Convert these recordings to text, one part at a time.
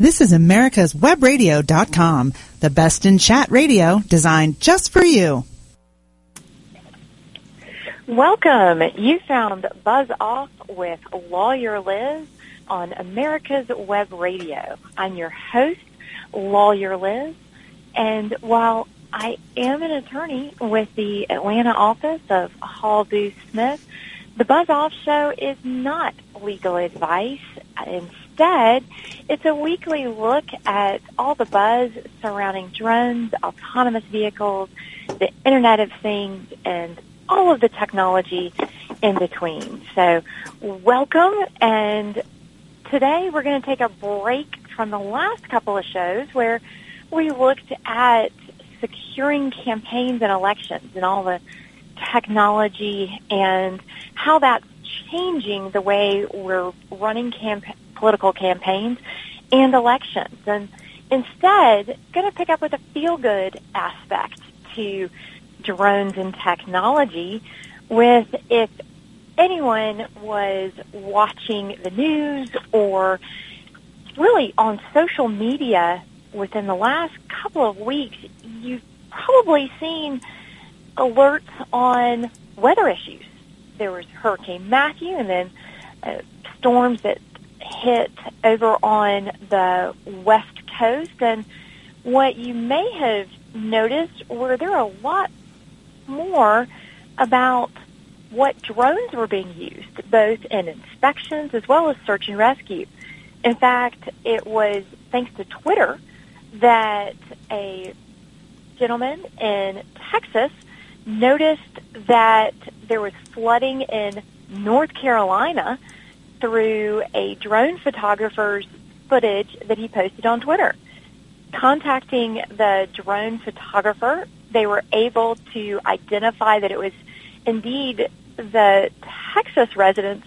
This is America's Webradio.com, the best in chat radio designed just for you. Welcome. You found Buzz Off with Lawyer Liz on America's Web Radio. I'm your host, Lawyer Liz, and while I am an attorney with the Atlanta office of Hall Booth Smith, the Buzz Off Show is not legal advice. Instead, it's a weekly look at all the buzz surrounding drones, autonomous vehicles, the Internet of Things, and all of the technology in between. So welcome and today we're going to take a break from the last couple of shows where we looked at securing campaigns and elections and all the technology and how that's changing the way we're running camp- political campaigns and elections. And instead, going to pick up with a feel-good aspect to drones and technology with if anyone was watching the news or really on social media within the last couple of weeks, you've probably seen alerts on weather issues. There was Hurricane Matthew and then uh, storms that hit over on the west coast. And what you may have noticed were there a lot more about what drones were being used, both in inspections as well as search and rescue. In fact, it was thanks to Twitter that a gentleman in Texas noticed that there was flooding in North Carolina through a drone photographer's footage that he posted on Twitter. Contacting the drone photographer, they were able to identify that it was indeed the Texas resident's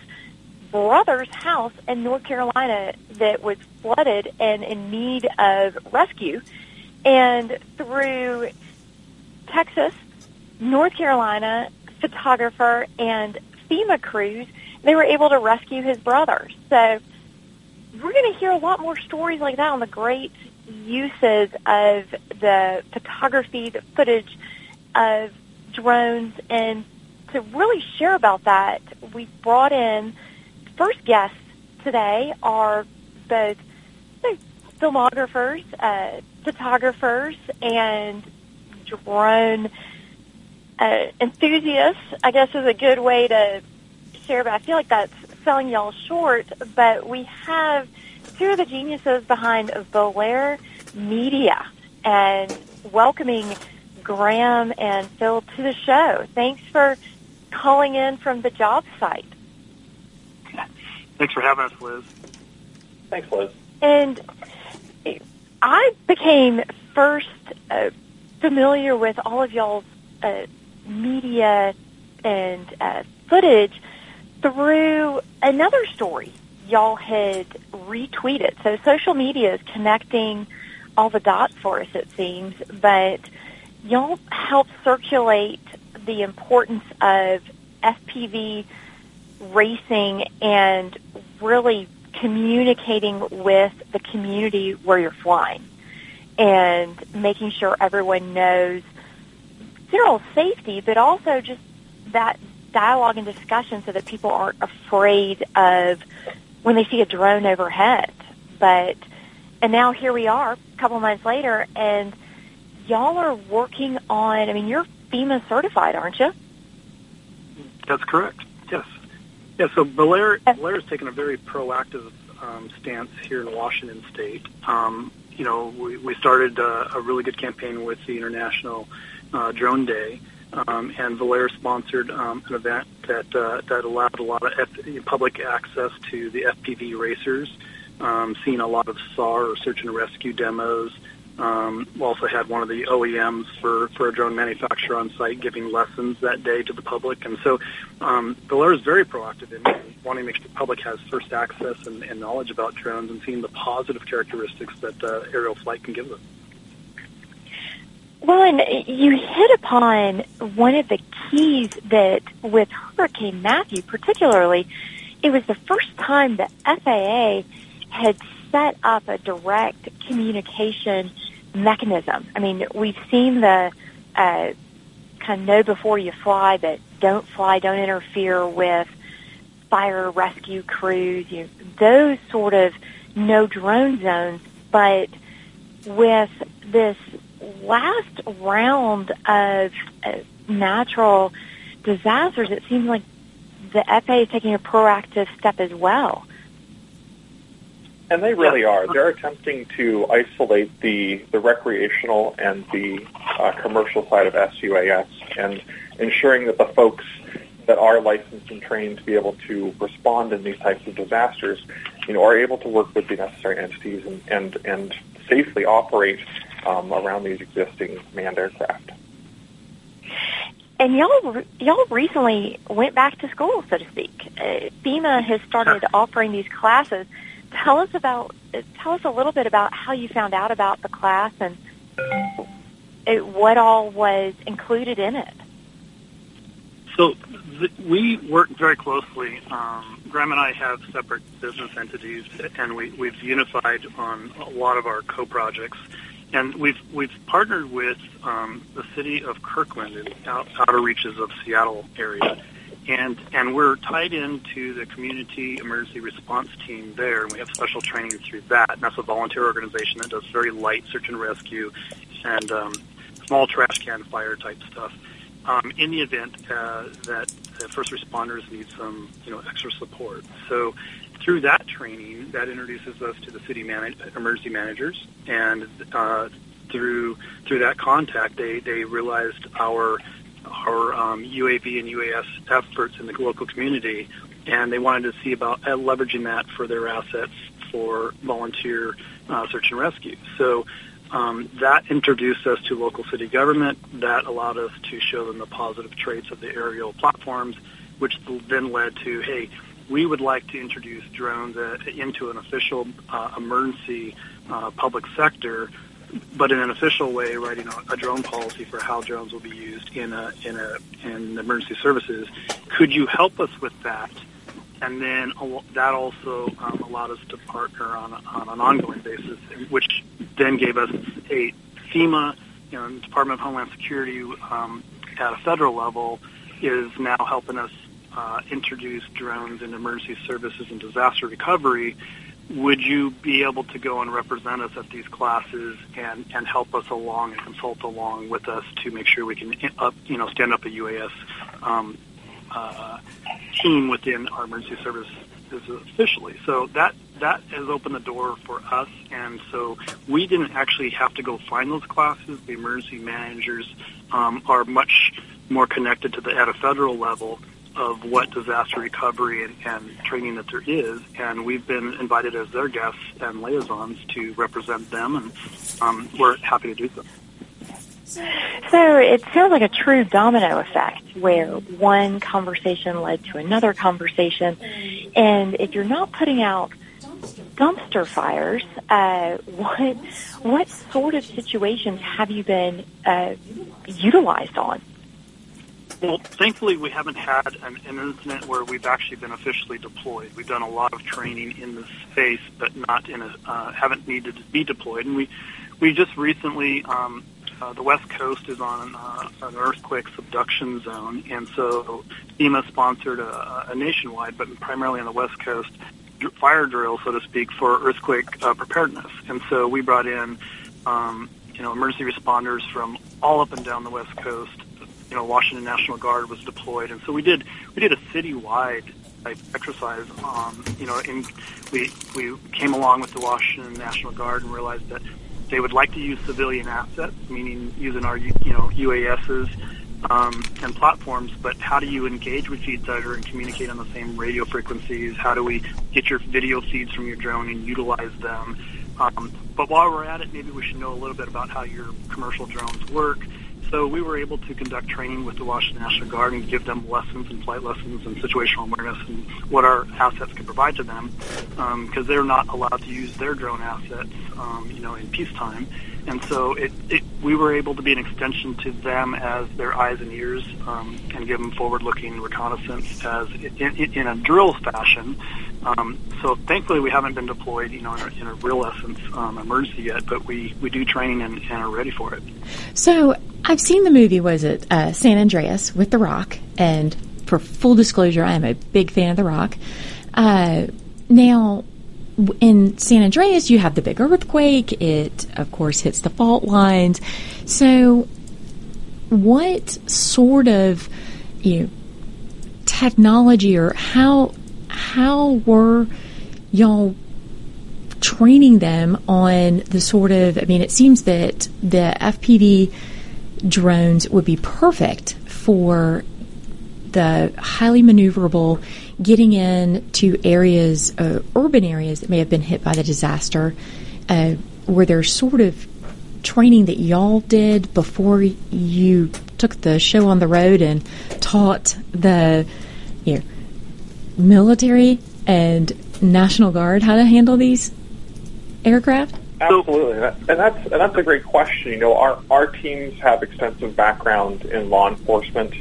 brother's house in North Carolina that was flooded and in need of rescue. And through Texas, North Carolina photographer and FEMA crews, they were able to rescue his brother. So we're going to hear a lot more stories like that on the great uses of the photography, the footage of drones, and to really share about that, we brought in first guests today are both filmographers, uh, photographers, and drone uh, enthusiasts. I guess is a good way to share, but I feel like that's selling y'all short. But we have two of the geniuses behind Volair Media and welcoming Graham and Phil to the show. Thanks for calling in from the job site. Thanks for having us, Liz. Thanks, Liz. And I became first uh, familiar with all of y'all's uh, media and uh, footage through another story y'all had retweeted. So social media is connecting all the dots for us, it seems, but y'all help circulate the importance of FPV racing and really communicating with the community where you're flying and making sure everyone knows general safety, but also just that dialogue and discussion so that people aren't afraid of when they see a drone overhead. But and now here we are, a couple of months later, and y'all are working on. I mean, you're FEMA certified, aren't you? That's correct. Yes. Yeah. So Volair Volair has taken a very proactive um, stance here in Washington State. Um, you know, we, we started uh, a really good campaign with the International uh, Drone Day, um, and Volair sponsored um, an event that uh, that allowed a lot of F- public access to the FPV racers. Um, seeing a lot of SAR or search and rescue demos. Um, we also had one of the OEMs for, for a drone manufacturer on site giving lessons that day to the public. And so um, Volair is very proactive in wanting to make sure the public has first access and, and knowledge about drones and seeing the positive characteristics that uh, aerial flight can give them. Well, and you hit upon one of the keys that with Hurricane Matthew particularly, it was the first time the FAA had set up a direct communication mechanism. I mean, we've seen the uh, kind of know before you fly that don't fly, don't interfere with fire rescue crews, you know, those sort of no drone zones. But with this last round of uh, natural disasters, it seems like the FAA is taking a proactive step as well. And they really are. They're attempting to isolate the, the recreational and the uh, commercial side of SUAS and ensuring that the folks that are licensed and trained to be able to respond in these types of disasters, you know, are able to work with the necessary entities and, and, and safely operate um, around these existing manned aircraft. And y'all, y'all recently went back to school, so to speak. Uh, FEMA has started offering these classes. Tell us about, tell us a little bit about how you found out about the class and it, what all was included in it. So th- we work very closely. Um, Graham and I have separate business entities, and we, we've unified on a lot of our co-projects. And we've we've partnered with um, the city of Kirkland in out, outer reaches of Seattle area, and and we're tied into the community emergency response team there, and we have special training through that. And that's a volunteer organization that does very light search and rescue, and um, small trash can fire type stuff. Um, in the event uh, that uh, first responders need some, you know, extra support. So through that training, that introduces us to the city manage- emergency managers, and uh, through through that contact, they they realized our our um, UAV and UAS efforts in the local community, and they wanted to see about uh, leveraging that for their assets for volunteer uh, search and rescue. So. Um, that introduced us to local city government. That allowed us to show them the positive traits of the aerial platforms, which then led to, hey, we would like to introduce drones uh, into an official uh, emergency uh, public sector, but in an official way, writing a, drone policy for how drones will be used in a, in a in emergency services. Could you help us with that? And then that also um, allowed us to partner on, on an ongoing basis, which then gave us a FEMA, you know, Department of Homeland Security um, at a federal level is now helping us uh, introduce drones in emergency services and disaster recovery, would you be able to go and represent us at these classes and, and help us along and consult along with us to make sure we can up, you know, stand up a UAS um, uh, team within our emergency services officially? So that that has opened the door for us, and so we didn't actually have to go find those classes. The emergency managers um, are much more connected to the at a federal level of what disaster recovery and, and, training that there is, and we've been invited as their guests and liaisons to represent them, and um, we're happy to do so. So it sounds like a true domino effect where one conversation led to another conversation, and if you're not putting out dumpster fires, uh, what what sort of situations have you been uh, utilized on? Well, thankfully, we haven't had an, an, incident where we've actually been officially deployed. We've done a lot of training in this space, but not in a uh, haven't needed to be deployed. And we we just recently um, uh, the West Coast is on uh, an earthquake subduction zone, and so FEMA sponsored a, a nationwide, but primarily on the West Coast, fire drill, so to speak, for earthquake uh, preparedness. And so we brought in, um, you know, emergency responders from all up and down the West Coast you know, Washington National Guard was deployed, and so we did we did a citywide type exercise. Um, you know, and we we came along with the Washington National Guard and realized that they would like to use civilian assets, meaning using our you know UASs um, and platforms. But how do you engage with GeoCider and communicate on the same radio frequencies? How do we get your video feeds from your drone and utilize them? Um, but while we're at it, maybe we should know a little bit about how your commercial drones work so we were able to conduct training with the Washington National Guard and give them lessons and flight lessons and situational awareness and what our assets can provide to them because um, they're not allowed to use their drone assets, um, you know, in peacetime. And so it, it we were able to be an extension to them as their eyes and ears um, and give them forward-looking reconnaissance as in, in, a drill fashion. Um, so thankfully, we haven't been deployed, you know, in a, in a real essence um, emergency yet, but we, we do training and, and are ready for it. So I've seen the movie. Was it uh, San Andreas with The Rock? And for full disclosure, I am a big fan of The Rock. Uh, now, in San Andreas, you have the big earthquake. It, of course, hits the fault lines. So, what sort of you know, technology or how how were y'all training them on the sort of? I mean, it seems that the FPV drones would be perfect for the highly maneuverable getting in to areas, uh, urban areas that may have been hit by the disaster, uh, were there sort of training that y'all did before you took the show on the road and taught the you know, military and National Guard how to handle these aircraft? Absolutely, and that's and that's a great question. You know, our our teams have extensive background in law enforcement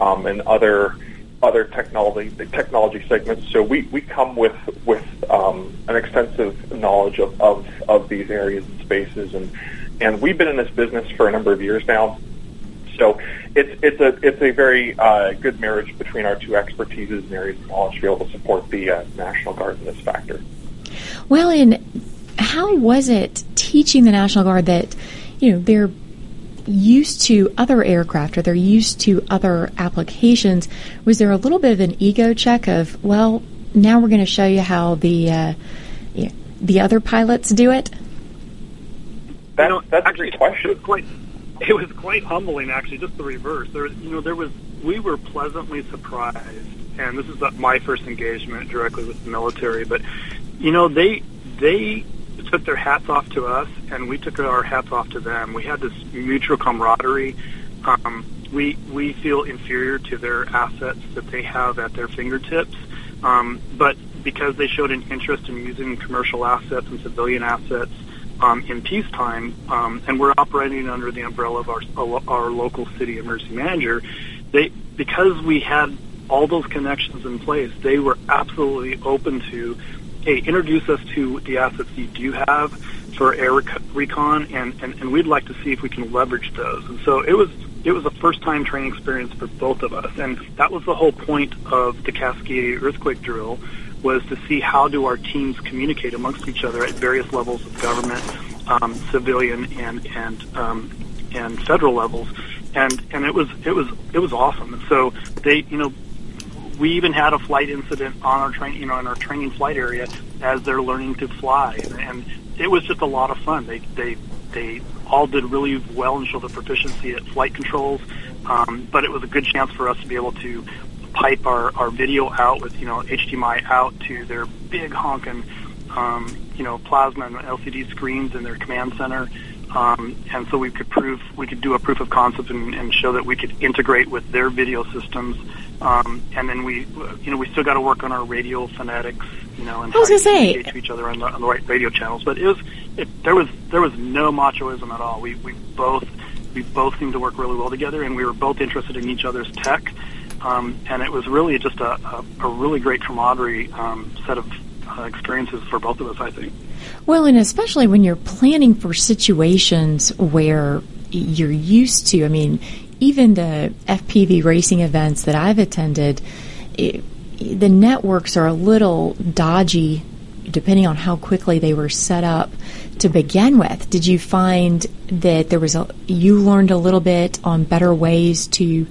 um, and other other technology technology segments. So we, we come with with um, an extensive knowledge of, of, of these areas and spaces, and and we've been in this business for a number of years now. So it's it's a it's a very uh, good marriage between our two expertises and areas of knowledge to be able to support the uh, National Guard in this factor. Well, and how was it teaching the National Guard that you know they're used to other aircraft or they're used to other applications, was there a little bit of an ego check of, well, now we're going to show you how the uh, the other pilots do it? That, you know, that's actually, a great question. It was quite, it was quite humbling, actually, just the reverse. There, you know, there was we were pleasantly surprised, and this is my first engagement directly with the military. But you know, they they took their hats off to us, and we took our hats off to them. We had this mutual camaraderie. Um, we we feel inferior to their assets that they have at their fingertips, um, but because they showed an interest in using commercial assets and civilian assets um, in peacetime, um, and we're operating under the umbrella of our our local city emergency manager, they because we had all those connections in place, they were absolutely open to hey, introduce us to the assets you do have for air recon, and, and, and we'd like to see if we can leverage those. And so it was it was a first time training experience for both of us, and that was the whole point of the Cascadia earthquake drill was to see how do our teams communicate amongst each other at various levels of government, um, civilian, and and um, and federal levels, and and it was it was it was awesome. And so they you know we even had a flight incident on our train, you know, in our training flight area as they're learning to fly, and it was just a lot of fun. They they they all did really well and showed their proficiency at flight controls, um, but it was a good chance for us to be able to pipe our, our video out with you know HDMI out to their big honking um, you know plasma and LCD screens in their command center. Um, and so we could prove we could do a proof of concept and, and show that we could integrate with their video systems um, and then we, you know, we still got to work on our radio phonetics, you know, and how to say to each other on the, on the right radio channels. But it was, it, there was, there was no machoism at all. We, we both, we both seemed to work really well together, and we were both interested in each other's tech. Um, and it was really just a, a, a really great camaraderie um, set of uh, experiences for both of us, I think. Well, and especially when you're planning for situations where you're used to, I mean, even the FPV racing events that I've attended, it, the networks are a little dodgy depending on how quickly they were set up to begin with. Did you find that there was a you learned a little bit on better ways to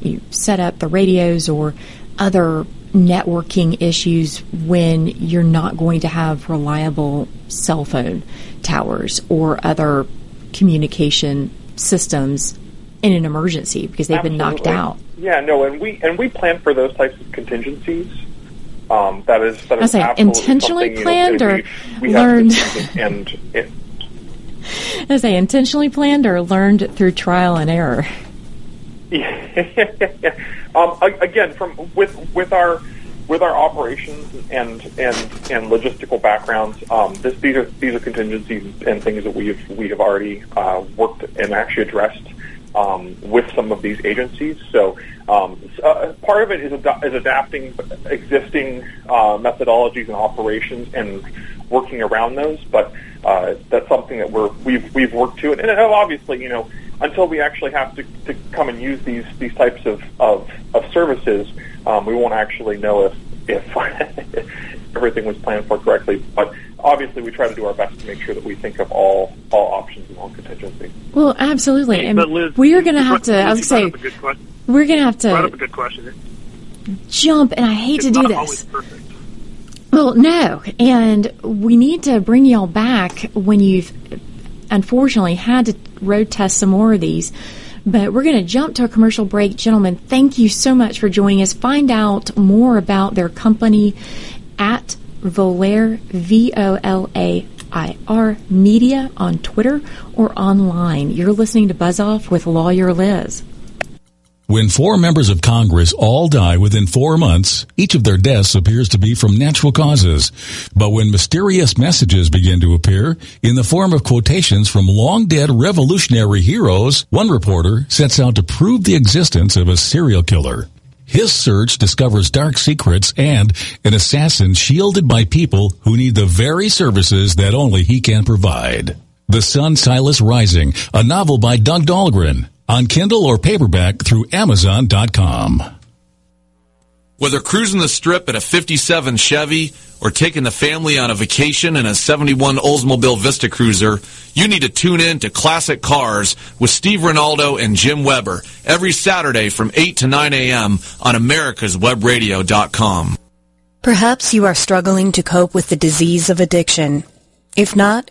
you set up the radios or other networking issues when you're not going to have reliable cell phone towers or other communication systems in an emergency because they've Absolutely. been knocked out. Yeah, no, and we and we plan for those types of contingencies. Um, that is that is say, intentionally planned you know, or we, we learned. and it, I say intentionally planned or learned through trial and error. Yeah. um, again, from with with our with our operations and and and logistical backgrounds, um, this, these are these are contingencies and things that we've we have already uh, worked and actually addressed um, with some of these agencies. So um, uh, part of it is, ad- is adapting existing uh, methodologies and operations and working around those. But uh, that's something that we're we've we've worked to, and, and obviously, you know, until we actually have to, to come and use these these types of of, of services, um, we won't actually know if if everything was planned for correctly. But obviously, we try to do our best to make sure that we think of all all options and all contingencies. Well, absolutely, and Liz, we are going to have to. I was going to up a good question. say we're going to have Brought up to a good question. jump, and I hate It's to do not this. Well, no, and we need to bring y'all back when you've unfortunately had to road test some more of these. But we're going to jump to a commercial break. Gentlemen, thank you so much for joining us. Find out more about their company at Volair, V O L A I R Media on Twitter or online. You're listening to Buzz Off with Lawyer Liz. When four members of Congress all die within four months, each of their deaths appears to be from natural causes. But when mysterious messages begin to appear in the form of quotations from long dead revolutionary heroes, one reporter sets out to prove the existence of a serial killer. His search discovers dark secrets and an assassin shielded by people who need the very services that only he can provide. The Sun Silas Rising, a novel by Doug Dahlgren, on Kindle or paperback through Amazon.com. Whether cruising the strip in a 57 Chevy or taking the family on a vacation in a 71 Oldsmobile Vista Cruiser, you need to tune in to Classic Cars with Steve Ronaldo and Jim Weber every Saturday from 8 to 9 a.m. on americaswebradio.com. Perhaps you are struggling to cope with the disease of addiction. If not,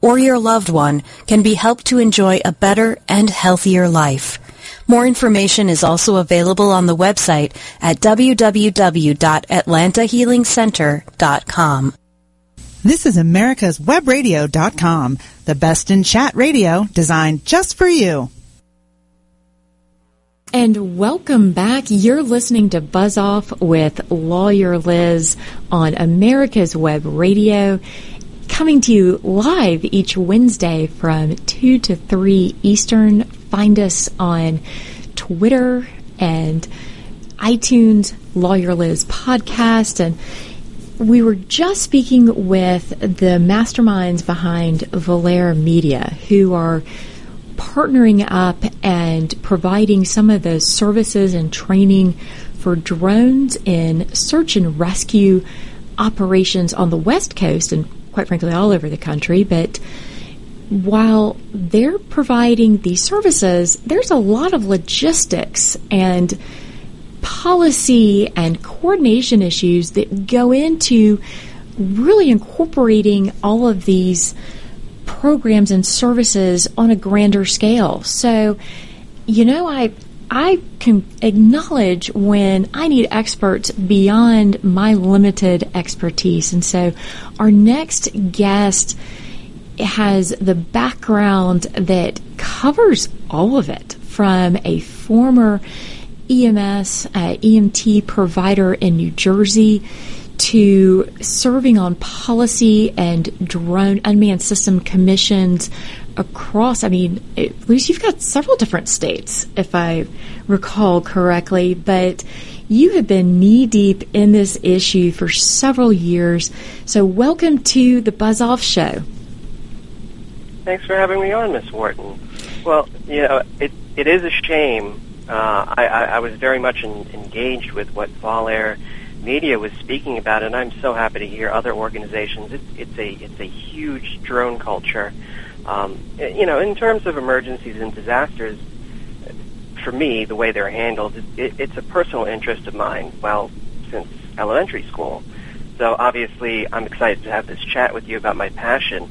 or your loved one can be helped to enjoy a better and healthier life. More information is also available on the website at www.atlantahealingcenter.com. This is America's Webradio.com, the best in chat radio designed just for you. And welcome back. You're listening to Buzz Off with Lawyer Liz on America's Web Radio, coming to you live each Wednesday from 2 to 3 Eastern. Find us on Twitter and iTunes, Lawyer Liz podcast. And we were just speaking with the masterminds behind Volair Media, who are partnering up and providing some of the services and training for drones in search and rescue operations on the West Coast and quite frankly all over the country. But while they're providing these services, there's a lot of logistics and policy and coordination issues that go into really incorporating all of these programs and services on a grander scale. So, you know, I I can acknowledge when I need experts beyond my limited expertise. And so our next guest has the background that covers all of it from a former EMS, uh, EMT provider in New Jersey to serving on policy and drone unmanned system commissions across. I mean, at least you've got several different states, if I recall correctly, but you have been knee deep in this issue for several years. So, welcome to the Buzz Off Show. Thanks for having me on, Miss Wharton. Well, you know, it it is a shame. Uh, I, I, I was very much in, engaged with what Volair media was speaking about and I'm so happy to hear other organizations. It's, it's a it's a huge drone culture. Um, you know, in terms of emergencies and disasters, for me, the way they're handled, it, it's a personal interest of mine. Well, since elementary school, so obviously, I'm excited to have this chat with you about my passion.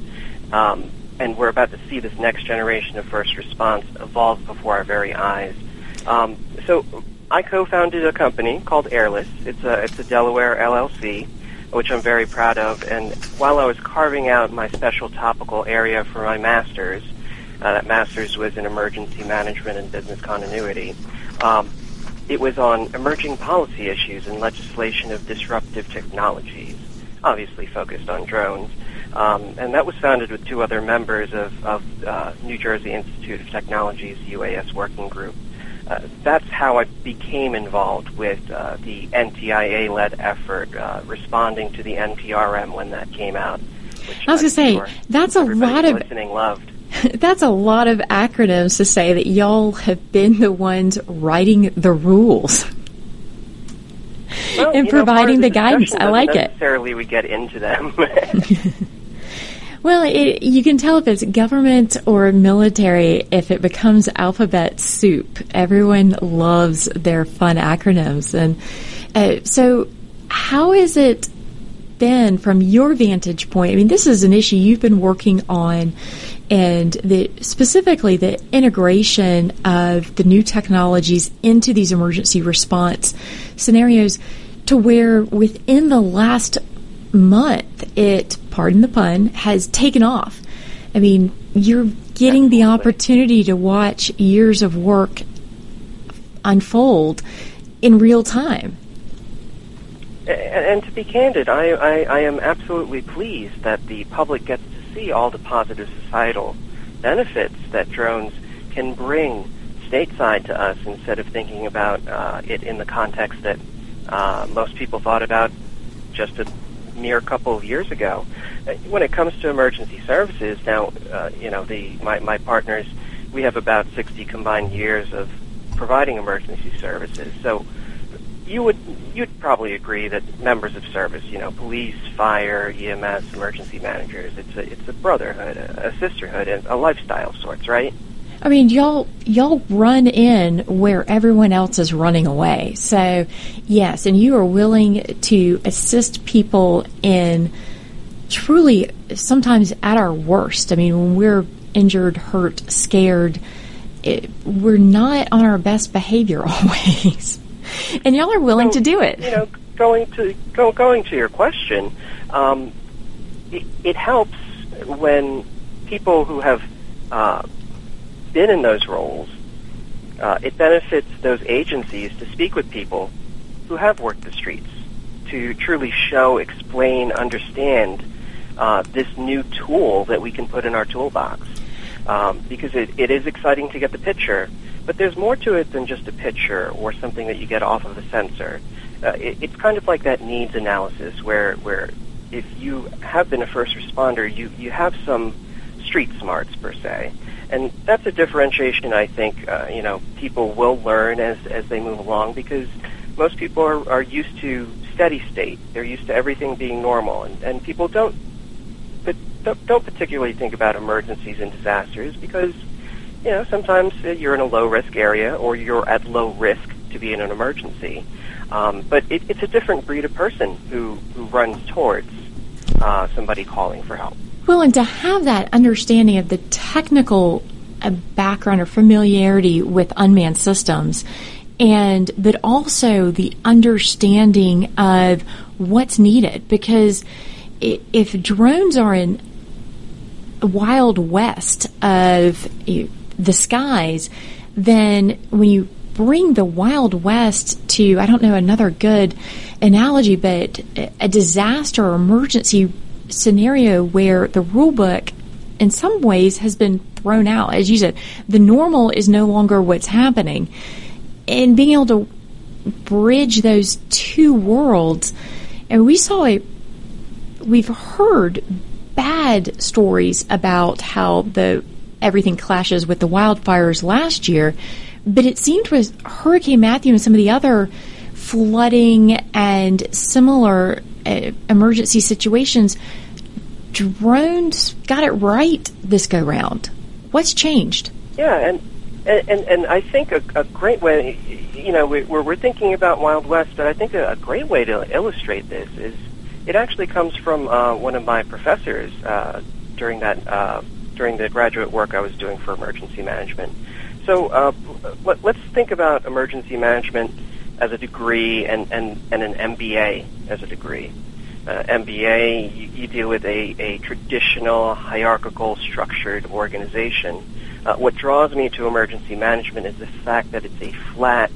Um, and we're about to see this next generation of first response evolve before our very eyes. Um, so I co-founded a company called Airless. It's a it's a Delaware LLC, which I'm very proud of. And while I was carving out my special topical area for my master's, uh, that master's was in emergency management and business continuity. Um, it was on emerging policy issues and legislation of disruptive technologies, obviously focused on drones. Um, and that was founded with two other members of, of uh, New Jersey Institute of Technology's UAS working group. Uh, that's how I became involved with uh, the NTIA-led effort, uh, responding to the NPRM when that came out. I was going to say that's a lot of listening loved. that's a lot of acronyms to say that y'all have been the ones writing the rules. Well, and know, providing the, the guidance. I like it. Necessarily, we get into them. Well, it, you can tell if it's government or military if it becomes alphabet soup. Everyone loves their fun acronyms. And uh, so, how is it been from your vantage point? I mean, this is an issue you've been working on, and the, specifically the integration of the new technologies into these emergency response scenarios to where within the last month, it, pardon the pun, has taken off. I mean, you're getting Absolutely. the opportunity to watch years of work unfold in real time. And, to be candid, I, I, I am absolutely pleased that the public gets to see all the positive societal benefits that drones can bring stateside to us instead of thinking about uh, it in the context that uh, most people thought about just a mere couple of years ago. Uh, when it comes to emergency services, now uh, you know the my, my partners, we have about 60 combined years of providing emergency services. So you would you'd probably agree that members of service, you know, police, fire, EMS, emergency managers, it's a it's a brotherhood, a, a sisterhood, and a lifestyle of sorts, right? I mean, y'all y'all run in where everyone else is running away. So, yes, and you are willing to assist people in truly sometimes at our worst. I mean, when we're injured, hurt, scared, it, we're not on our best behavior always. and y'all are willing so, to do it. You know, going to go, going to your question, um, it, it helps when people who have uh, been in those roles, uh, it benefits those agencies to speak with people who have worked the streets to truly show, explain, understand uh, this new tool that we can put in our toolbox. Um, because it, it is exciting to get the picture, but there's more to it than just a picture or something that you get off of the sensor. Uh, it, it's kind of like that needs analysis where, where if you have been a first responder, you, you have some street smarts per se and that's a differentiation I think uh, you know people will learn as as they move along because most people are, are used to steady state. They're used to everything being normal, and, and people don't but don't, don't particularly think about emergencies and disasters because you know sometimes you're in a low risk area or you're at low risk to be in an emergency. Um, but it, it's a different breed of person who who runs towards uh, somebody calling for help. Well, and to have that understanding of the technical uh, background or familiarity with unmanned systems, and but also the understanding of what's needed, because if drones are in wild west of the skies, then when you bring the Wild West to, I don't know another good analogy, but a disaster or emergency scenario where the rule book in some ways has been thrown out. As you said, the normal is no longer what's happening. And being able to bridge those two worlds, and we saw a, we've heard bad stories about how the everything clashes with the wildfires last year, but it seemed with Hurricane Matthew and some of the other flooding and similar uh, emergency situations, drones got it right this go round. What's changed? Yeah, and and, and, I think a, a great way, you know, we, we're, we're thinking about Wild West, but I think a, a great way to illustrate this is it actually comes from uh, one of my professors uh, during that uh, during the graduate work I was doing for emergency management. So uh, let, let's think about emergency management as a degree and, and, and an MBA as a degree. Uh, MBA, you, you deal with a, a traditional, hierarchical, structured organization. Uh, what draws me to emergency management is the fact that it's a flat,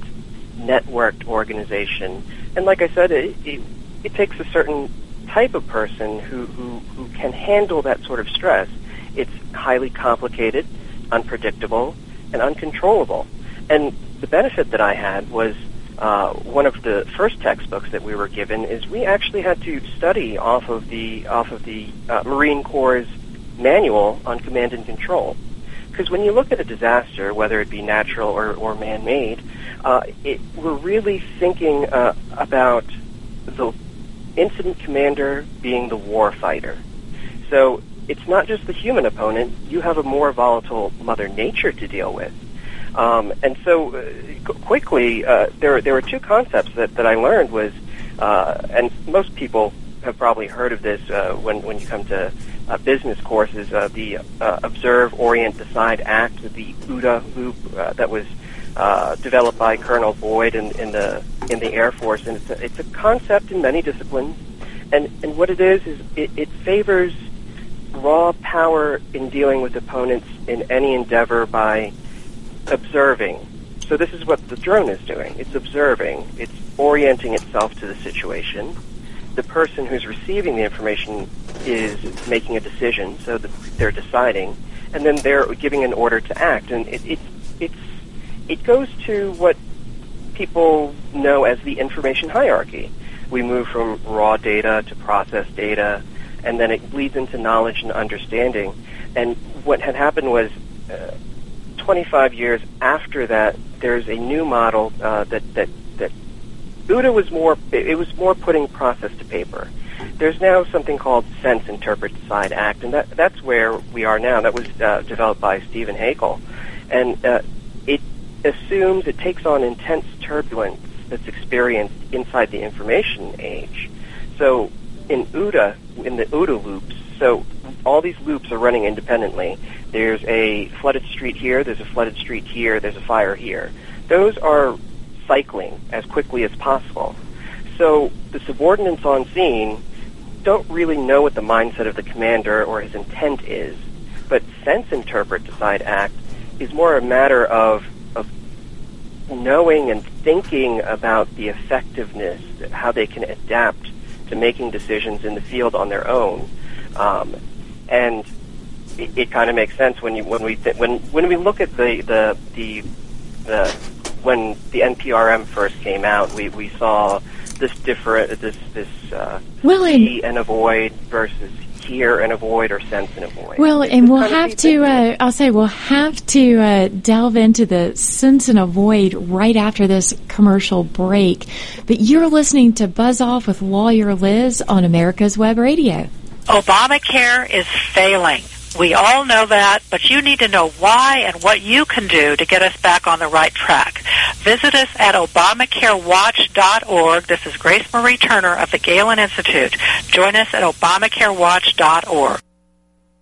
networked organization. And like I said, it, it, it takes a certain type of person who, who, who can handle that sort of stress. It's highly complicated, unpredictable, and uncontrollable. And the benefit that I had was uh, one of the first textbooks that we were given is we actually had to study off of the off of the uh, Marine Corps' manual on command and control. Because when you look at a disaster, whether it be natural or, or man-made, uh, it, we're really thinking uh, about the incident commander being the war fighter. So it's not just the human opponent. You have a more volatile Mother Nature to deal with. Um, and so, uh, quickly, uh, there there were two concepts that, that I learned was, uh, and most people have probably heard of this uh, when when you come to uh, business courses. Uh, the observe, orient, decide, act. The OODA loop that was developed by Colonel Boyd in, in the in the Air Force, and it's a, it's a concept in many disciplines. And and what it is is it, it favors raw power in dealing with opponents in any endeavor by observing. So this is what the drone is doing. It's observing. It's orienting itself to the situation. The person who's receiving the information is making a decision, so they're deciding, and then they're giving an order to act. And it, it, it's, it goes to what people know as the information hierarchy. We move from raw data to processed data, and then it bleeds into knowledge and understanding. And what had happened was uh, 25 years after that, there's a new model uh, that that that OODA was more it was more putting process to paper. There's now something called Sense, Interpret, Decide, Act, and that that's where we are now. That was uh, developed by Stephen Haeckel, and uh, it assumes it takes on intense turbulence that's experienced inside the information age. So in OODA, in the OODA loops, so all these loops are running independently. There's a flooded street here, there's a flooded street here, there's a fire here. Those are cycling as quickly as possible. So the subordinates on scene don't really know what the mindset of the commander or his intent is. But sense, interpret, decide, act is more a matter of, of knowing and thinking about the effectiveness, how they can adapt to making decisions in the field on their own. Um, and it, it kind of makes sense when you when we th- when when we look at the the the, the when the NPRM first came out, we, we saw this different this this uh, well, see and avoid versus hear and avoid or sense and avoid. Well, and we'll have to. Uh, I'll say we'll have to uh, delve into the sense and avoid right after this commercial break. But you're listening to Buzz Off with Lawyer Liz on America's Web Radio. Obamacare is failing. We all know that, but you need to know why and what you can do to get us back on the right track. Visit us at ObamacareWatch.org. This is Grace Marie Turner of the Galen Institute. Join us at ObamacareWatch.org.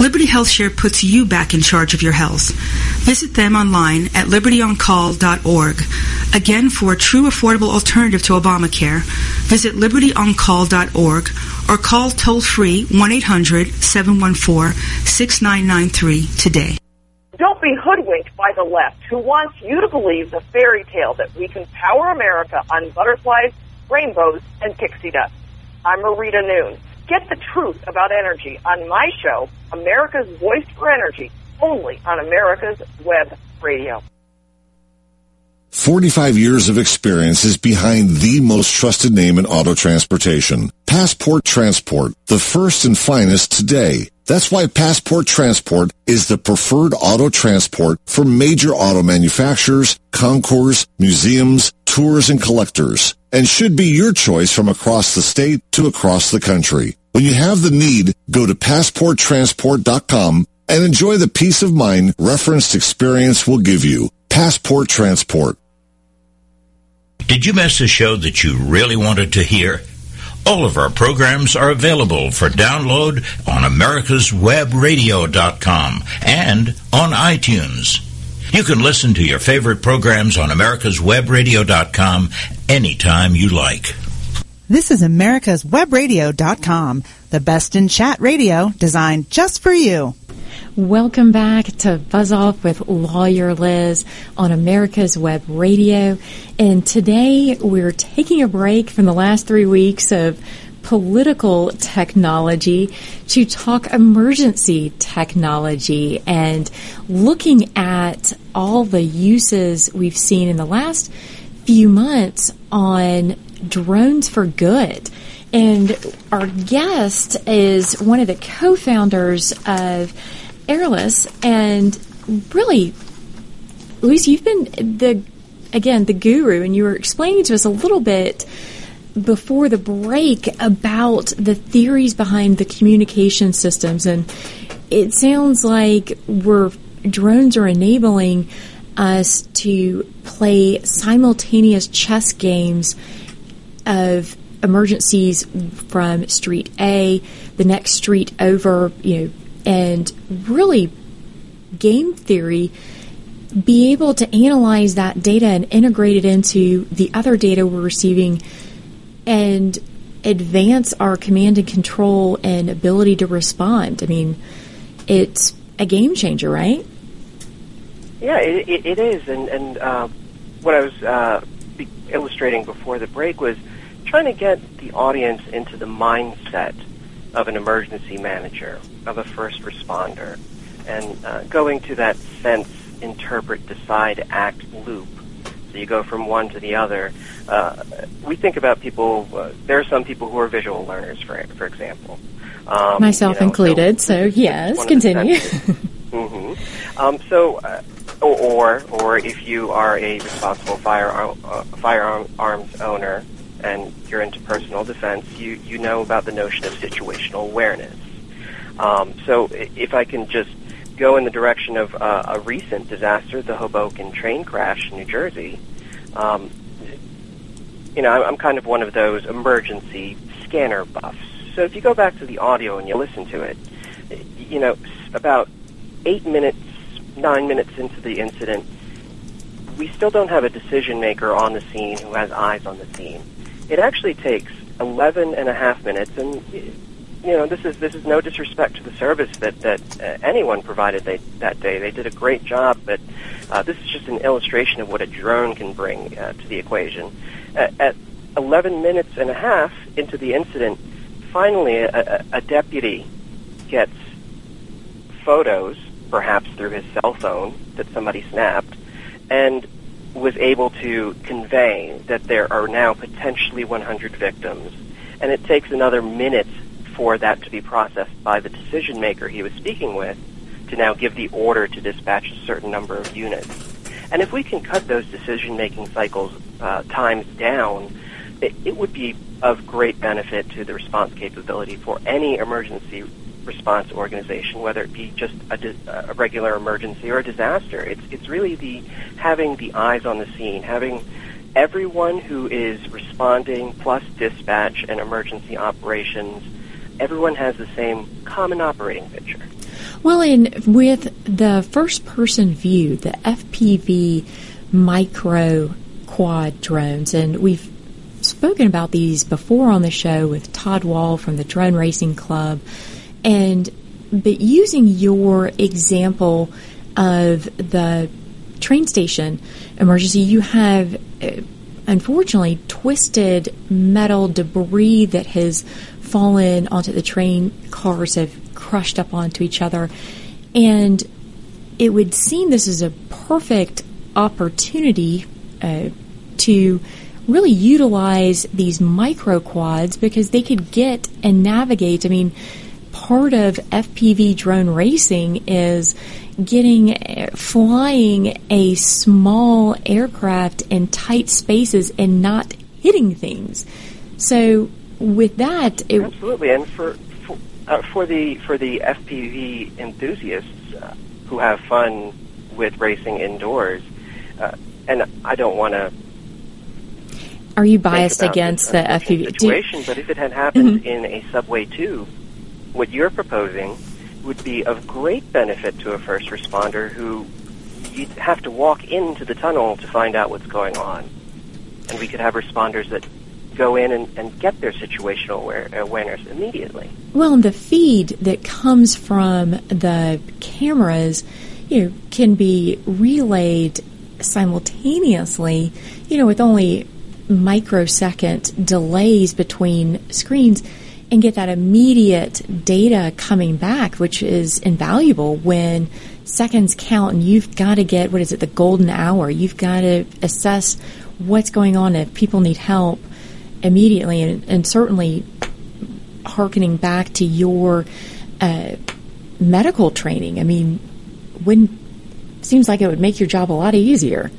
Liberty HealthShare puts you back in charge of your health. Visit them online at libertyoncall.org. Again, for a true affordable alternative to Obamacare, visit libertyoncall.org or call toll free 1-800-714-6993 today. Don't be hoodwinked by the left who wants you to believe the fairy tale that we can power America on butterflies, rainbows, and pixie dust. I'm Marita Noon. Get the truth about energy on my show, America's Voice for Energy, only on America's Web Radio. 45 years of experience is behind the most trusted name in auto transportation. Passport Transport, the first and finest today. That's why Passport Transport is the preferred auto transport for major auto manufacturers, concours, museums, tours, and collectors, and should be your choice from across the state to across the country. When you have the need, go to passporttransport.com and enjoy the peace of mind referenced experience will give you. Passport Transport. Did you miss a show that you really wanted to hear? All of our programs are available for download on americaswebradio.com and on iTunes. You can listen to your favorite programs on americaswebradio.com anytime you like. This is americaswebradio.com, the best in chat radio designed just for you. Welcome back to Buzz Off with Lawyer Liz on America's Web Radio. And today we're taking a break from the last three weeks of political technology to talk emergency technology and looking at all the uses we've seen in the last few months on drones for good. And our guest is one of the co-founders of Airless, and really, Luis, you've been the again the guru, and you were explaining to us a little bit before the break about the theories behind the communication systems, and it sounds like we're drones are enabling us to play simultaneous chess games of emergencies from street A, the next street over, you know, and really game theory be able to analyze that data and integrate it into the other data we're receiving and advance our command and control and ability to respond. I mean, it's a game changer, right? Yeah, it, it, it is. And, and uh, what I was uh, illustrating before the break was trying to get the audience into the mindset of an emergency manager, of a first responder, and uh, going to that sense, interpret, decide, act loop. So you go from one to the other. Uh, we think about people. Uh, there are some people who are visual learners, for for example. Um, Myself you know, included. So, so yes, continue. mm-hmm. um, so, uh, or, or if you are a responsible firearm, uh, firearms owner and you're into personal defense, you, you know about the notion of situational awareness. Um, so if I can just go in the direction of uh, a recent disaster, the Hoboken train crash in New Jersey, um, you know, I'm kind of one of those emergency scanner buffs. So if you go back to the audio and you listen to it, you know, about eight minutes, nine minutes into the incident, we still don't have a decision maker on the scene who has eyes on the scene. It actually takes 11 and a half minutes, and you know this is this is no disrespect to the service that that uh, anyone provided they, that day. They did a great job, but uh, this is just an illustration of what a drone can bring uh, to the equation. At, at 11 minutes and a half into the incident, finally a, a deputy gets photos, perhaps through his cell phone that somebody snapped, and was able to convey that there are now potentially 100 victims, and it takes another minute for that to be processed by the decision maker he was speaking with to now give the order to dispatch a certain number of units. And if we can cut those decision making cycles uh, times down, it, it would be of great benefit to the response capability for any emergency response organization, whether it be just a, a, regular emergency or a disaster. It's it's really the having the eyes on the scene, having everyone who is responding plus dispatch and emergency operations. Everyone has the same common operating picture. Well, in with the first person view, the FPV micro quad drones, and we've spoken about these before on the show with Todd Wall from the Drone Racing Club, and but using your example of the train station emergency, you have uh, unfortunately twisted metal debris that has fallen onto the train cars have crushed up onto each other and it would seem this is a perfect opportunity uh, to really utilize these micro quads because they could get and navigate. I mean, part of FPV drone racing is getting flying a small aircraft in tight spaces and not hitting things. So with that, it absolutely, and for for, uh, for the for the FPV enthusiasts uh, who have fun with racing indoors, uh, and I don't want to. Are you biased against the FPV situation? but if it had happened mm-hmm. in a subway tube, what you're proposing would be of great benefit to a first responder who you'd have to walk into the tunnel to find out what's going on. And we could have responders that go in and, and get their situational aware, awareness immediately. Well, the feed that comes from the cameras, you know, can be relayed simultaneously, you know, with only microsecond delays between screens and get that immediate data coming back, which is invaluable when seconds count and you've got to get, what is it, the golden hour. You've got to assess what's going on if people need help immediately and, and certainly harkening back to your uh, medical training. I mean, when seems like it would make your job a lot easier.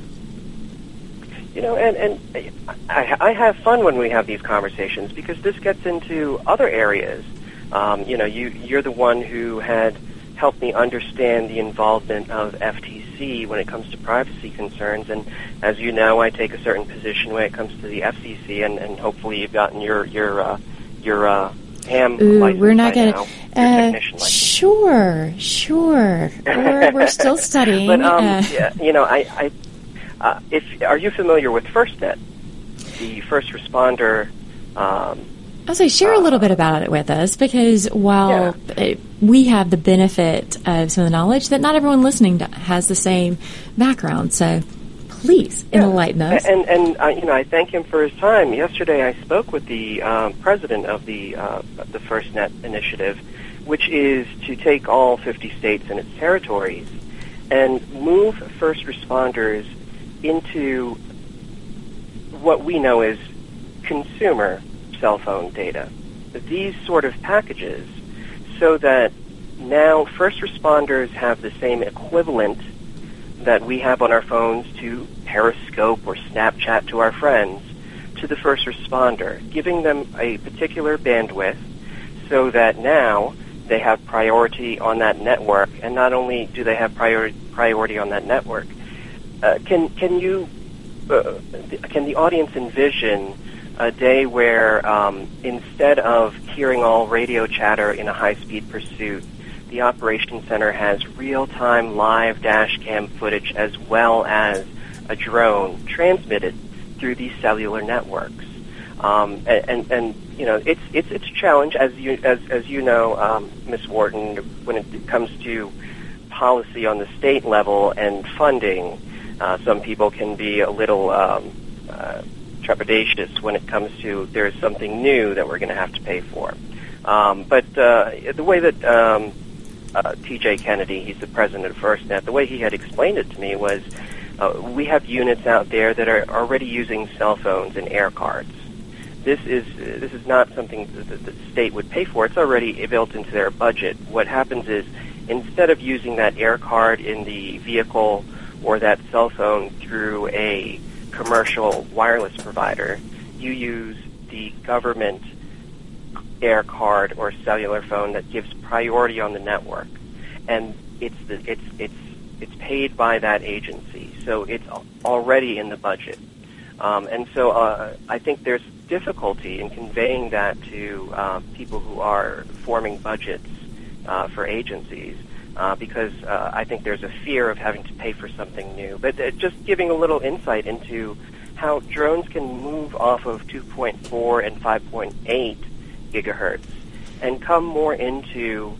You know, and, and I, I have fun when we have these conversations because this gets into other areas. Um, you know, you, you're the one who had helped me understand the involvement of FTC when it comes to privacy concerns. And as you know, I take a certain position when it comes to the FCC, and, and hopefully you've gotten your your uh, your uh, ham Ooh, we're not going to. Uh, sure, sure. we're, we're still studying. but um, uh, yeah, you know, I, I uh, if are you familiar with FirstNet, the first responder? Um, I'll say share a little bit about it with us because while yeah. it, we have the benefit of some of the knowledge, that not everyone listening to, has the same background. So please yeah. enlighten us. And and uh, you know, I thank him for his time. Yesterday, I spoke with the um, president of the uh, the FirstNet initiative, which is to take all 50 states and its territories and move first responders into what we know as consumer cell phone data. These sort of packages so that now first responders have the same equivalent that we have on our phones to Periscope or Snapchat to our friends to the first responder, giving them a particular bandwidth so that now they have priority on that network. And not only do they have priority, priority on that network, uh, can can you uh, can the audience envision a day where um, instead of hearing all radio chatter in a high-speed pursuit, the operations center has real-time live dash cam footage as well as a drone transmitted through these cellular networks. Um, and, and, and you know it's it's it's a challenge as you as as you know, um, Ms. Wharton, when it comes to policy on the state level and funding. Uh, some people can be a little um, uh, trepidatious when it comes to there's something new that we're going to have to pay for. Um, but uh, the way that um, uh, T.J. Kennedy, he's the president of FirstNet, the way he had explained it to me was uh, we have units out there that are already using cell phones and air cards. This is this is not something that the state would pay for. It's already built into their budget. What happens is instead of using that air card in the vehicle or that cell phone through a commercial wireless provider, you use the government air card or cellular phone that gives priority on the network, and it's the, it's it's it's paid by that agency, so it's already in the budget. Um, and so uh, I think there's difficulty in conveying that to uh, people who are forming budgets uh, for agencies uh, because uh, I think there's a fear of having to pay for something new. But uh, just giving a little insight into how drones can move off of 2.4 and 5.8 gigahertz and come more into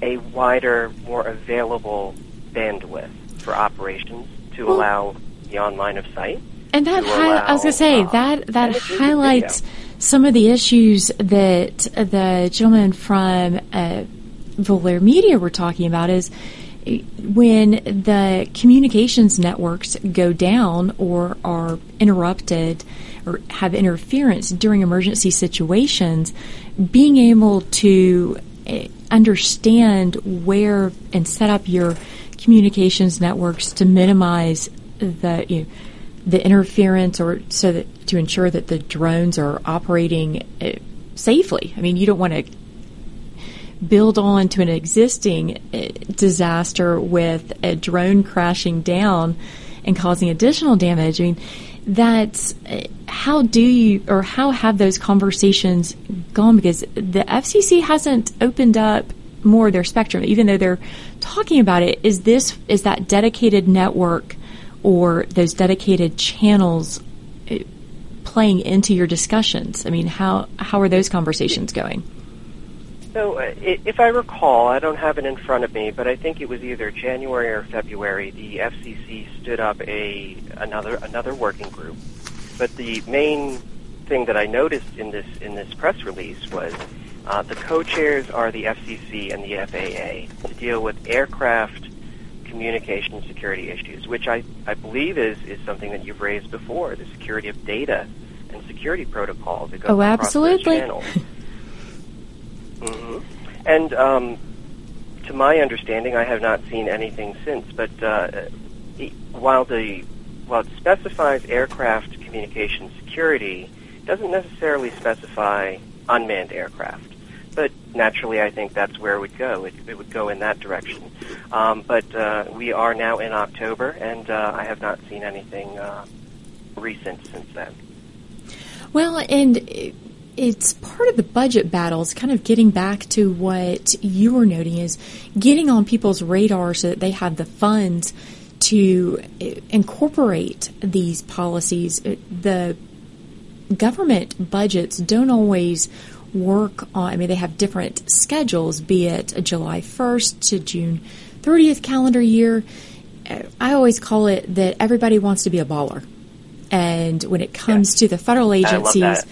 a wider, more available bandwidth for operations to Well- allow the online of sight. And that hi- I was going to say uh, that that highlights some of the issues that the gentleman from uh, Volair Media were talking about. Is when the communications networks go down or are interrupted or have interference during emergency situations, being able to uh, understand where and set up your communications networks to minimize the you know, the interference or so that to ensure that the drones are operating uh, safely. I mean, you don't want to build on to an existing uh, disaster with a drone crashing down and causing additional damage. I mean, that's uh, how do you or how have those conversations gone? Because the FCC hasn't opened up more of their spectrum, even though they're talking about it. Is this is that dedicated network or those dedicated channels uh, playing into your discussions? I mean, how how are those conversations going? So, uh, if I recall, I don't have it in front of me, but I think it was either January or February. The FCC stood up a another another working group. But the main thing that I noticed in this in this press release was uh, the co-chairs are the FCC and the FAA to deal with aircraft communication security issues, which I, I believe is, is something that you've raised before, the security of data and security protocols that go Oh, absolutely. channels. hmm And um, to my understanding, I have not seen anything since. But uh, while the while it specifies aircraft communication security, it doesn't necessarily specify unmanned aircraft. But naturally, I think that's where it would go. It, it would go in that direction. Um, but uh, we are now in October, and uh, I have not seen anything uh, recent since then. Well, and it's part of the budget battles, kind of getting back to what you were noting is getting on people's radar so that they have the funds to uh, incorporate these policies. Uh, The government budgets don't always work on, I mean, they have different schedules, be it a July 1st to June 30th calendar year. Uh, I always call it that everybody wants to be a baller. And when it comes to the federal agencies.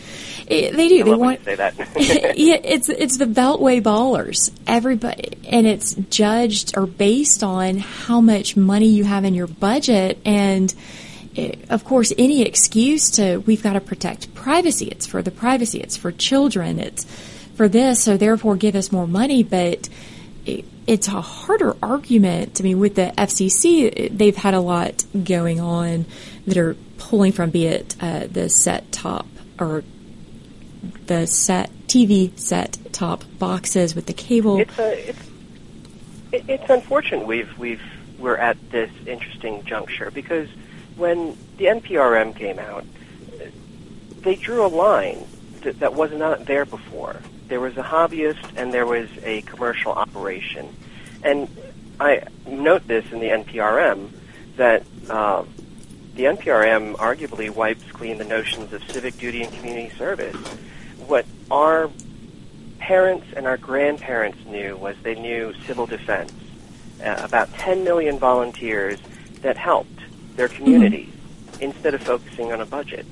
It- they do. I they want say that. yeah, it's it's the Beltway ballers. Everybody, and it's judged or based on how much money you have in your budget, and eh, of course, any excuse to we've got to protect privacy. It's for the privacy. It's for children. It's for this. So therefore, give us more money. But it, it's a harder argument. I mean, with the FCC, eh, they've had a lot going on that are pulling from, be it uh, the set top or the set TV set top boxes with the cable. It's a, it's it, it's unfortunate we've we've we're at this interesting juncture because when the NPRM came out, they drew a line that, that was not there before. There was a hobbyist and there was a commercial operation, and I note this in the NPRM that. Uh, the NPRM arguably wipes clean the notions of civic duty and community service. What our parents and our grandparents knew was they knew civil defense, uh, about 10 million volunteers that helped their communities instead of focusing on a budget.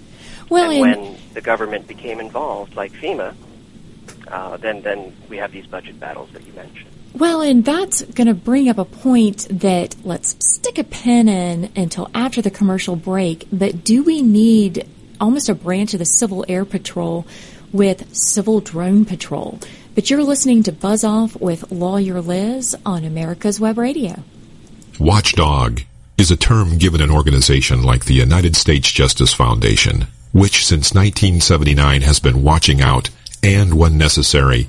Well, and and- when the government became involved, like FEMA, uh, then then we have these budget battles that you mentioned. Well, and that's going to bring up a point that let's stick a pin in until after the commercial break. But do we need almost a branch of the Civil Air Patrol with Civil Drone Patrol? But you're listening to Buzz Off with Lawyer Liz on America's Web Radio. Watchdog is a term given an organization like the United States Justice Foundation, which since 1979 has been watching out and, when necessary,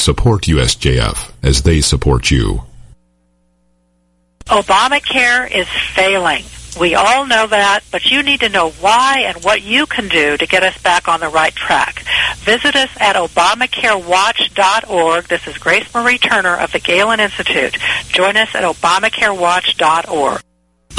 Support USJF as they support you. Obamacare is failing. We all know that, but you need to know why and what you can do to get us back on the right track. Visit us at ObamacareWatch.org. This is Grace Marie Turner of the Galen Institute. Join us at ObamacareWatch.org.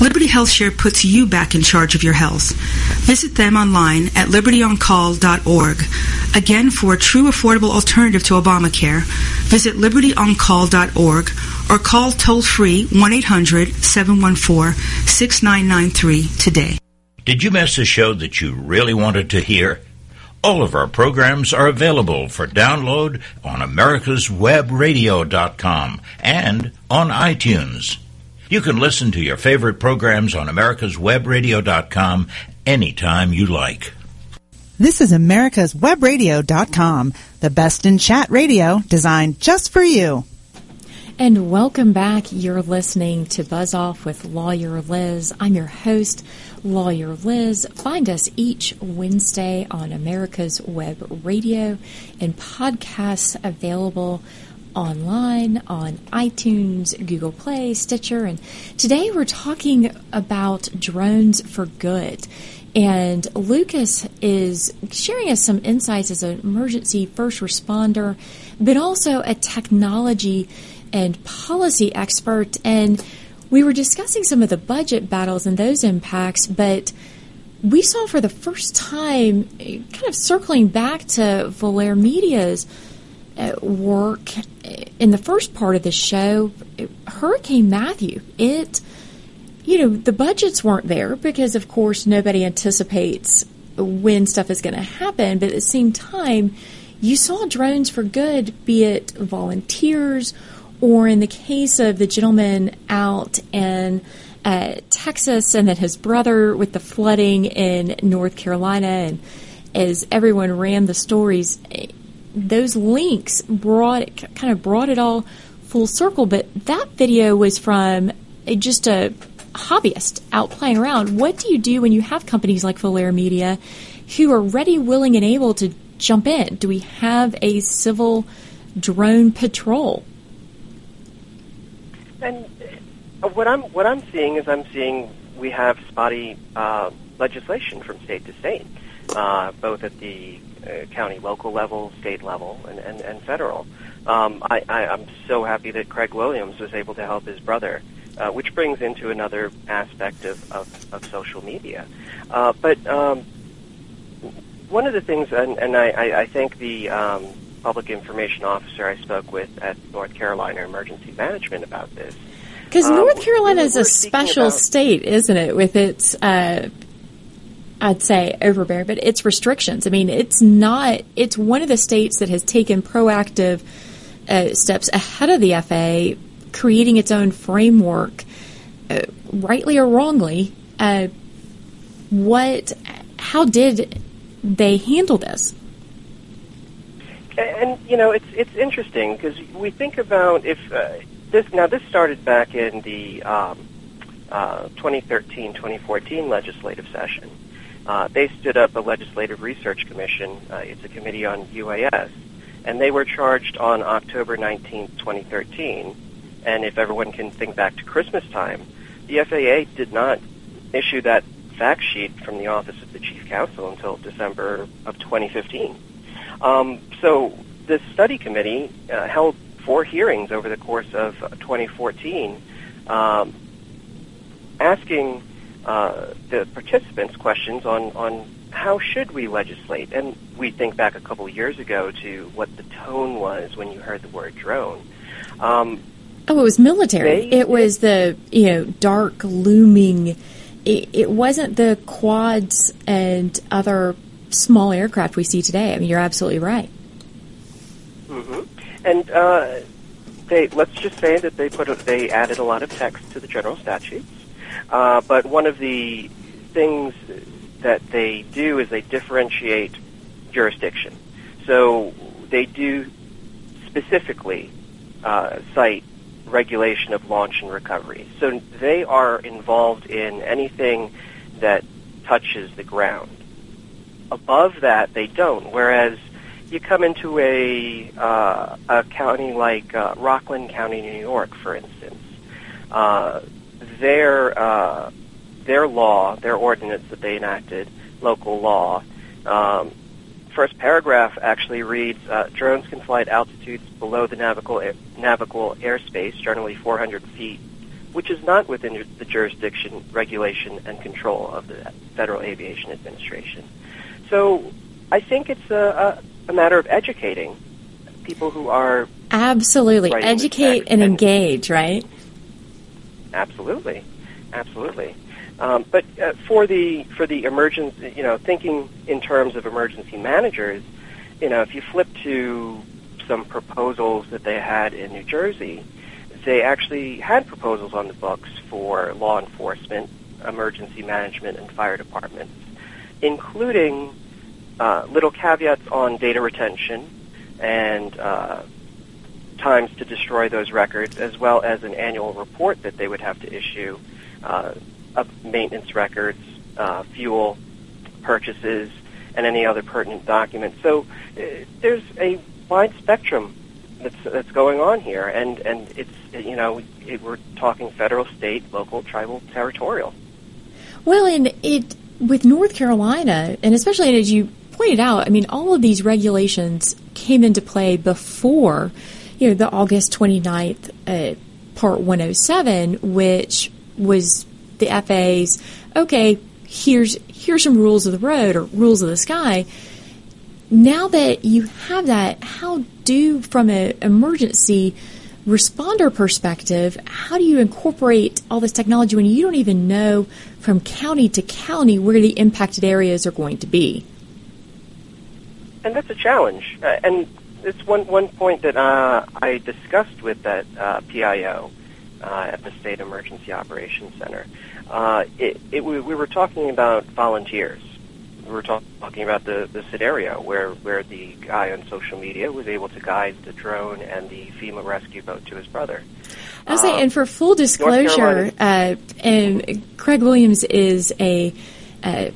Liberty Health Share puts you back in charge of your health. Visit them online at libertyoncall.org. Again, for a true affordable alternative to Obamacare, visit libertyoncall.org or call toll free 1 800 714 6993 today. Did you miss a show that you really wanted to hear? All of our programs are available for download on americaswebradio.com and on iTunes. You can listen to your favorite programs on americaswebradio.com anytime you like. This is americaswebradio.com, the best in chat radio designed just for you. And welcome back. You're listening to Buzz Off with Lawyer Liz. I'm your host, Lawyer Liz. Find us each Wednesday on America's Web Radio and podcasts available online on iTunes, Google Play, Stitcher. And today we're talking about drones for good. And Lucas is sharing us some insights as an emergency first responder, but also a technology and policy expert. And we were discussing some of the budget battles and those impacts, but we saw for the first time, eh, kind of circling back to Volair Media's work in the first part of the show, Hurricane Matthew, it, you know, the budgets weren't there because, of course, nobody anticipates when stuff is going to happen. But at the same time, you saw drones for good, be it volunteers or in the case of the gentleman out in uh, Texas and then his brother with the flooding in North Carolina. And as everyone ran the stories, those links brought it, kind of brought it all full circle. But that video was from just a hobbyist out playing around. What do you do when you have companies like Volair Media who are ready, willing, and able to jump in? Do we have a civil drone patrol? And uh, what I'm what I'm seeing is I'm seeing we have spotty uh, legislation from state to state, uh, both at the uh, county local level, state level, and, and, and federal. Um, I, I, I'm so happy that Craig Williams was able to help his brother, uh, which brings into another aspect of, of, of social media. Uh, but um, one of the things, and, and I, I, I thank the um, public information officer I spoke with at North Carolina Emergency Management about this. Because um, North Carolina is a special about, state, isn't it, with its uh, I'd say overbearing, but it's restrictions. I mean, it's not, it's one of the states that has taken proactive uh, steps ahead of the FAA, creating its own framework, uh, rightly or wrongly. Uh, what, how did they handle this? And, you know, it's, it's interesting because we think about if uh, this, now this started back in the um, 2013 2014 legislative session uh, they stood up a legislative research commission. Uh, it's a committee on UAS, and they were charged on October 19, 2013. And if everyone can think back to Christmas time, the FAA did not issue that fact sheet from the Office of the Chief Counsel until December of 2015. Um, so this study committee uh, held four hearings over the course of 2014, um, asking uh, the participants questions on, on how should we legislate. And we think back a couple of years ago to what the tone was when you heard the word drone. Um, oh, it was military. They- it was the you know dark looming. It, it wasn't the quads and other small aircraft we see today. I mean, you're absolutely right. hmm And uh, they let's just say that they put a, they added a lot of text to the general statutes. Uh, but one of the things that they do is they differentiate jurisdiction. So they do specifically uh, cite regulation of launch and recovery. So they are involved in anything that touches the ground. Above that, they don't. Whereas you come into a uh, a county like uh, Rockland County, New York, for instance, uh, their uh, their law, their ordinance that they enacted, local law. Um, first paragraph actually reads: uh, drones can fly at altitudes below the navigable navigable airspace, generally 400 feet, which is not within the jurisdiction, regulation, and control of the Federal Aviation Administration. So, I think it's a, a, a matter of educating people who are Absolutely, educate and and- engage. Right. Absolutely, absolutely. Um, but uh, for the for the emergency, you know, thinking in terms of emergency managers, you know, if you flip to some proposals that they had in New Jersey, they actually had proposals on the books for law enforcement, emergency management, and fire departments, including uh, little caveats on data retention and uh, times to destroy those records, as well as an annual report that they would have to issue uh, of maintenance records, uh, fuel purchases, and any other pertinent documents. So uh, there's a wide spectrum that's that's going on here, and and it's you know it, we're talking federal, state, local, tribal, territorial. Well, and it with North Carolina, and especially as you pointed out, I mean, all of these regulations came into play before, you know, the August 29th uh, Part 107, which was the FAA's, okay, here's here's some rules of the road or rules of the sky. Now that you have that, how do, from an emergency responder perspective, how do you incorporate all this technology when you don't even know from county to county where the impacted areas are going to be? and that's a challenge. Uh, and it's one one point that uh, I discussed with that uh, PIO uh, at the State Emergency Operations Center. Uh, it, it, we, we were talking about volunteers. We were talk, talking about the, the scenario where, where the guy on social media was able to guide the drone and the FEMA rescue boat to his brother. I was saying, and for full disclosure, uh, and Craig Williams is a, uh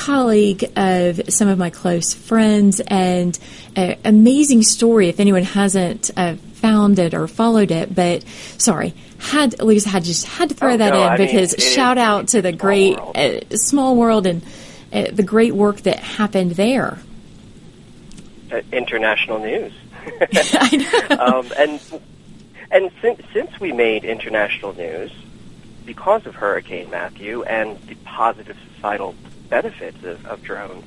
colleague of some of my close friends, and uh, amazing story. If anyone hasn't uh, found it or followed it, but sorry, had at least had just had to throw Oh, that no, in I because is shout out to the great uh, small world and uh, the great work that happened there. uh, international news. um, and and since since we made international news because of Hurricane Matthew and the positive societal benefits of, of drones,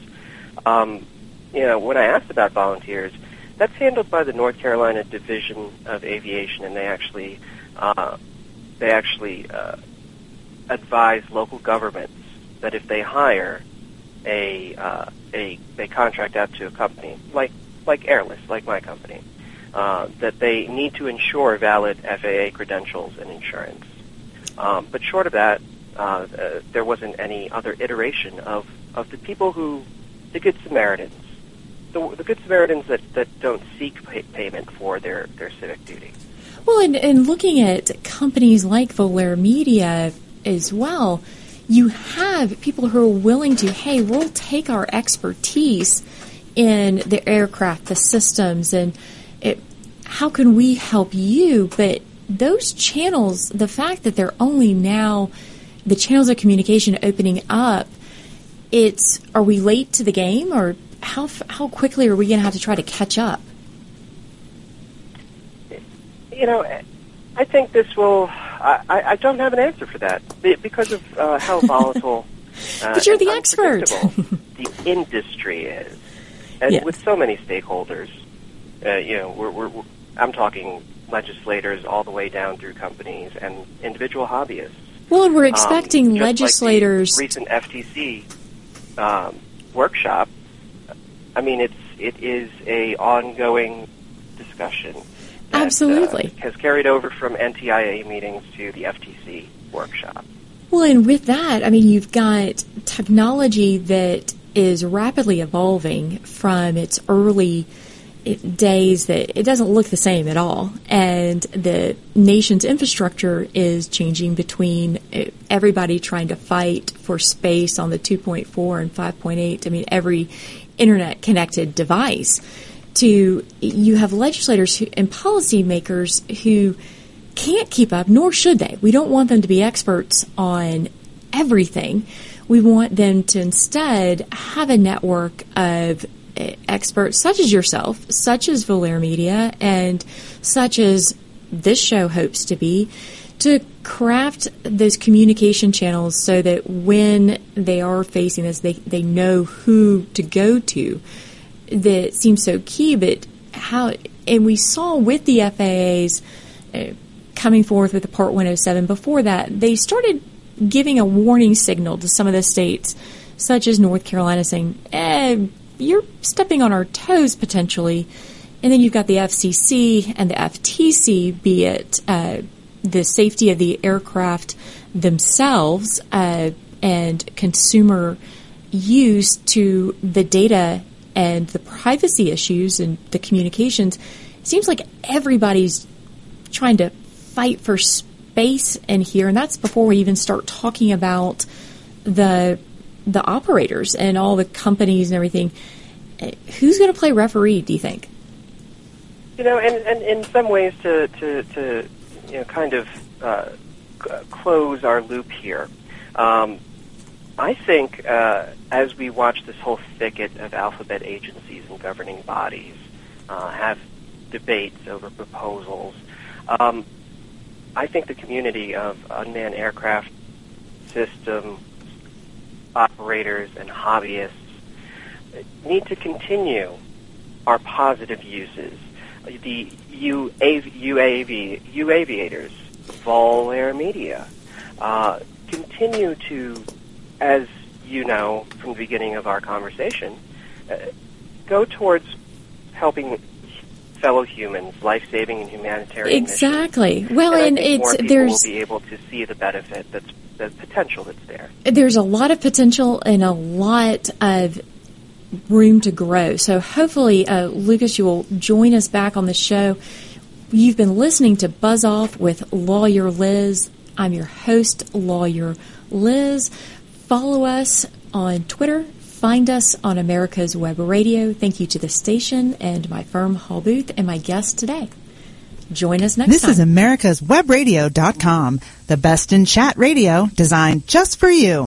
um, you know, when I asked about volunteers, that's handled by the North Carolina Division of Aviation, and they actually uh, they actually uh, advise local governments that if they hire a uh, a a contract out to a company like like Airless, like my company, uh, that they need to ensure valid FAA credentials and insurance. Um, but short of that, uh, uh, there wasn't any other iteration of, of the people who, the Good Samaritans, the, the Good Samaritans that, that don't seek pay- payment for their, their civic duty. Well, and, and looking at companies like Volair Media as well, you have people who are willing to, hey, we'll take our expertise in the aircraft, the systems, and it, how can we help you? But those channels, the fact that they're only now the channels of communication opening up, it's are we late to the game, or how how quickly are we going to have to try to catch up? You know, I think this will I, I, don't have an answer for that because of uh, how volatile. Uh, But you're the expert. the industry is, and Yeah. with so many stakeholders, uh, you know, we're, we're, we're, I'm talking legislators all the way down through companies and individual hobbyists. Well, and we're Um, expecting like the legislators. recent FTC um, workshop. I mean, it's it is a ongoing discussion. that, uh, Absolutely. has carried over from NTIA meetings to the FTC workshop. Well, and with that, I mean, you've got technology that is rapidly evolving from its early days that it doesn't look the same at all. And the nation's infrastructure is changing between eh, everybody trying to fight for space on the 2.4 and 5.8. I mean, every internet connected device to you have legislators who, and policymakers who can't keep up, nor should they. We don't want them to be experts on everything. We want them to instead have a network of experts such as yourself, such as Volair Media, and such as this show hopes to be, to craft those communication channels so that when they are facing this, they, they know who to go to. That seems so key, but how, and we saw with the FAA's uh, coming forth with the Part 107 before that, they started giving a warning signal to some of the states, such as North Carolina, saying, eh, you're stepping on our toes potentially. And then you've got the FCC and the FTC, be it uh, the safety of the aircraft themselves uh, and consumer use to the data and the privacy issues and the communications. It seems like everybody's trying to fight for space in here, and that's before we even start talking about the the operators and all the companies and everything. Who's going to play referee? Do you think? You know, and, and in some ways to, to, to you know, kind of uh, close our loop here, um, I think uh, as we watch this whole thicket of alphabet agencies and governing bodies uh, have debates over proposals, um, I think the community of unmanned aircraft system operators and hobbyists need to continue our positive uses. The UAV, UAV, UAviators, Volair Media, uh, continue to, as you know from the beginning of our conversation, uh, go towards helping fellow humans, life-saving and humanitarian missions. Exactly. Well, and, and, it's there's will be able to see the benefit that's the potential that's there. there's a lot of potential and a lot of room to grow. So hopefully, uh, Lucas, you will join us back on the show. You've been listening to Buzz Off with Lawyer Liz. I'm your host, Lawyer Liz. Follow us on Twitter. Find us on America's Web Radio. Thank you to the station and my firm, Hall Booth, and my guest today. Join us next time. This time. is America's Webradio.com, the best in chat radio designed just for you.